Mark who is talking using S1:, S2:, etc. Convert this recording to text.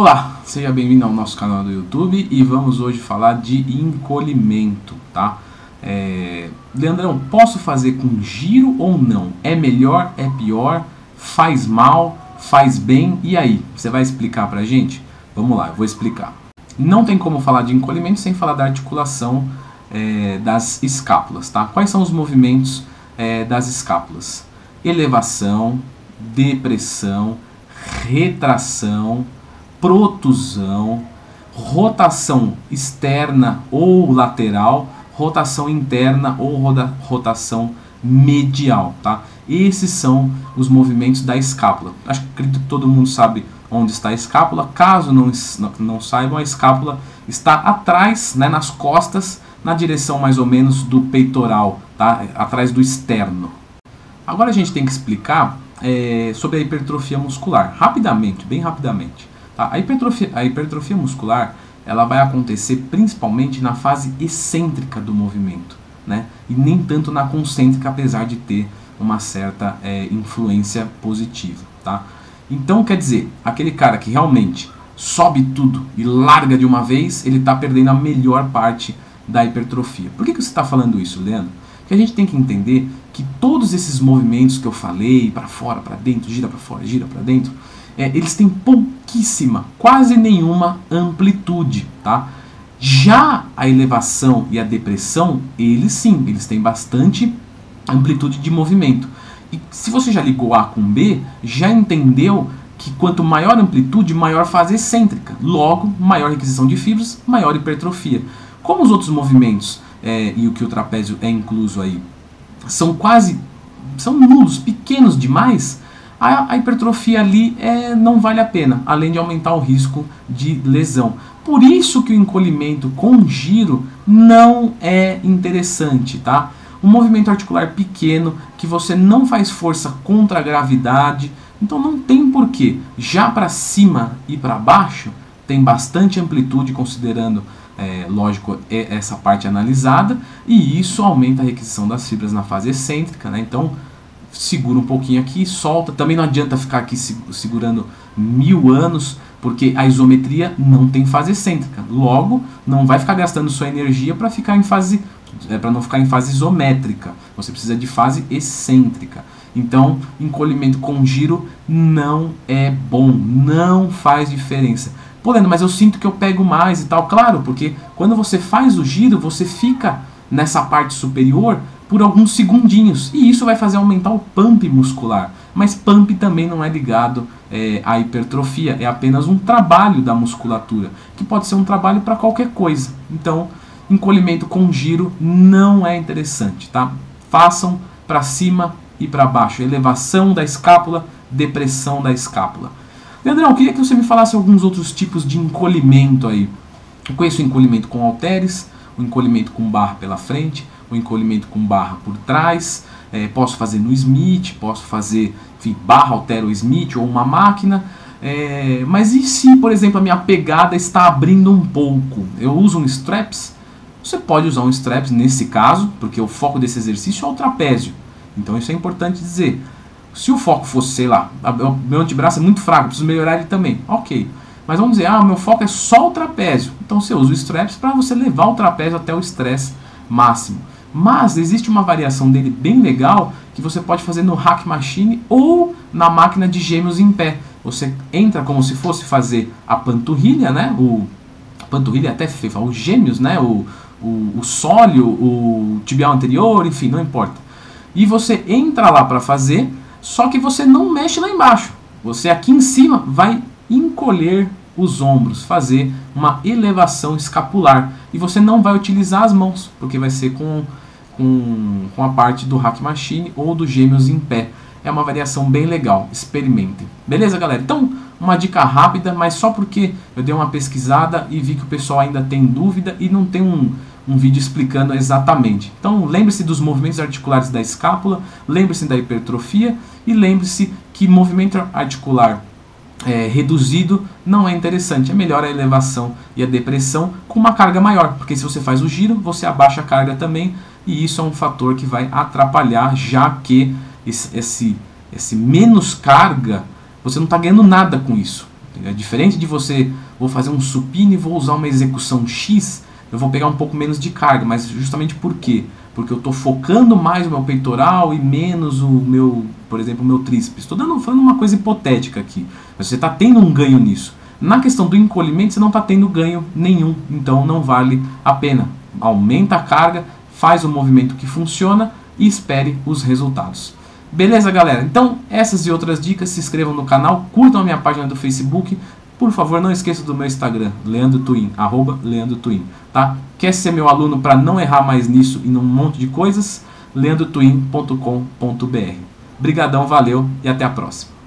S1: Olá, seja bem-vindo ao nosso canal do YouTube e vamos hoje falar de encolhimento, tá? É... Leandrão, posso fazer com giro ou não? É melhor, é pior, faz mal, faz bem, e aí? Você vai explicar pra gente? Vamos lá, eu vou explicar. Não tem como falar de encolhimento sem falar da articulação é, das escápulas, tá? Quais são os movimentos é, das escápulas? Elevação, depressão, retração, protusão, rotação externa ou lateral, rotação interna ou rotação medial, tá? Esses são os movimentos da escápula. Acho que acredito que todo mundo sabe onde está a escápula. Caso não, não saibam, a escápula está atrás, né, nas costas, na direção mais ou menos do peitoral, tá? Atrás do externo. Agora a gente tem que explicar é, sobre a hipertrofia muscular, rapidamente, bem rapidamente. Tá? A, hipertrofia, a hipertrofia muscular ela vai acontecer principalmente na fase excêntrica do movimento, né? e nem tanto na concêntrica, apesar de ter uma certa é, influência positiva. Tá? Então, quer dizer, aquele cara que realmente sobe tudo e larga de uma vez, ele está perdendo a melhor parte da hipertrofia. Por que, que você está falando isso, Leandro? Porque a gente tem que entender que todos esses movimentos que eu falei, para fora, para dentro, gira para fora, gira para dentro, é, eles têm pouquíssima, quase nenhuma amplitude, tá? Já a elevação e a depressão, eles sim, eles têm bastante amplitude de movimento. E se você já ligou A com B, já entendeu que quanto maior amplitude, maior fase excêntrica. Logo, maior requisição de fibras, maior hipertrofia. Como os outros movimentos é, e o que o trapézio é incluso aí são quase são nulos, pequenos demais, a, hipertrofia ali é, não vale a pena, além de aumentar o risco de lesão. Por isso que o encolhimento com giro não é interessante, tá? Um movimento articular pequeno que você não faz força contra a gravidade, então não tem porquê. Já para cima e para baixo tem bastante amplitude considerando, é, lógico, essa parte analisada e isso aumenta a requisição das fibras na fase excêntrica, né? Então segura um pouquinho aqui, solta. Também não adianta ficar aqui segurando mil anos, porque a isometria não tem fase excêntrica. Logo, não vai ficar gastando sua energia para ficar em fase é, para não ficar em fase isométrica. Você precisa de fase excêntrica. Então, encolhimento com giro não é bom, não faz diferença. Pô, Leandro, mas eu sinto que eu pego mais e tal. Claro, porque quando você faz o giro, você fica nessa parte superior por alguns segundinhos. E isso vai fazer aumentar o pump muscular. Mas pump também não é ligado é, à hipertrofia, é apenas um trabalho da musculatura, que pode ser um trabalho para qualquer coisa. Então, encolhimento com giro não é interessante, tá? Façam para cima e para baixo, elevação da escápula, depressão da escápula. Leandrão, queria que você me falasse alguns outros tipos de encolhimento aí. Eu conheço o encolhimento com halteres, o encolhimento com barra pela frente, o encolhimento com barra por trás, é, posso fazer no Smith, posso fazer enfim, barra altera o Smith ou uma máquina. É, mas e se, por exemplo, a minha pegada está abrindo um pouco? Eu uso um straps? Você pode usar um straps nesse caso, porque o foco desse exercício é o trapézio. Então isso é importante dizer. Se o foco fosse, sei lá, meu antebraço é muito fraco, preciso melhorar ele também. Ok. Mas vamos dizer, ah, meu foco é só o trapézio. Então você usa o straps para você levar o trapézio até o estresse máximo. Mas existe uma variação dele bem legal que você pode fazer no Hack Machine ou na máquina de gêmeos em pé. Você entra como se fosse fazer a panturrilha, né? O a panturrilha até fefa, os gêmeos, né? O, o, o sólio, o tibial anterior, enfim, não importa. E você entra lá para fazer, só que você não mexe lá embaixo. Você aqui em cima vai encolher os ombros, fazer uma elevação escapular. E você não vai utilizar as mãos, porque vai ser com, com, a parte do Hack Machine ou do Gêmeos em pé. É uma variação bem legal, experimentem. Beleza, galera? Então, uma dica rápida, mas só porque eu dei uma pesquisada e vi que o pessoal ainda tem dúvida e não tem um, um vídeo explicando exatamente. Então, lembre-se dos movimentos articulares da escápula, lembre-se da hipertrofia e lembre-se que movimento articular é, reduzido não é interessante. É melhor a elevação e a depressão com uma carga maior, porque se você faz o giro, você abaixa a carga também, e isso é um fator que vai atrapalhar, já que esse, esse, esse menos carga, você não está ganhando nada com isso. É diferente de você, vou fazer um supino e vou usar uma execução X, eu vou pegar um pouco menos de carga, mas justamente por quê? Porque eu estou focando mais o meu peitoral e menos o meu, por exemplo, o meu tríceps. Estou falando uma coisa hipotética aqui, mas você está tendo um ganho nisso. Na questão do encolhimento, você não está tendo ganho nenhum, então não vale a pena. Aumenta a carga, faz o movimento que funciona e espere os resultados. Beleza, galera? Então, essas e outras dicas, se inscrevam no canal, curtam a minha página do Facebook. Por favor, não esqueça do meu Instagram, Leandro Twin, arroba Leandro Twin, tá? Quer ser meu aluno para não errar mais nisso e num monte de coisas? leandrotwin.com.br. Brigadão, valeu e até a próxima.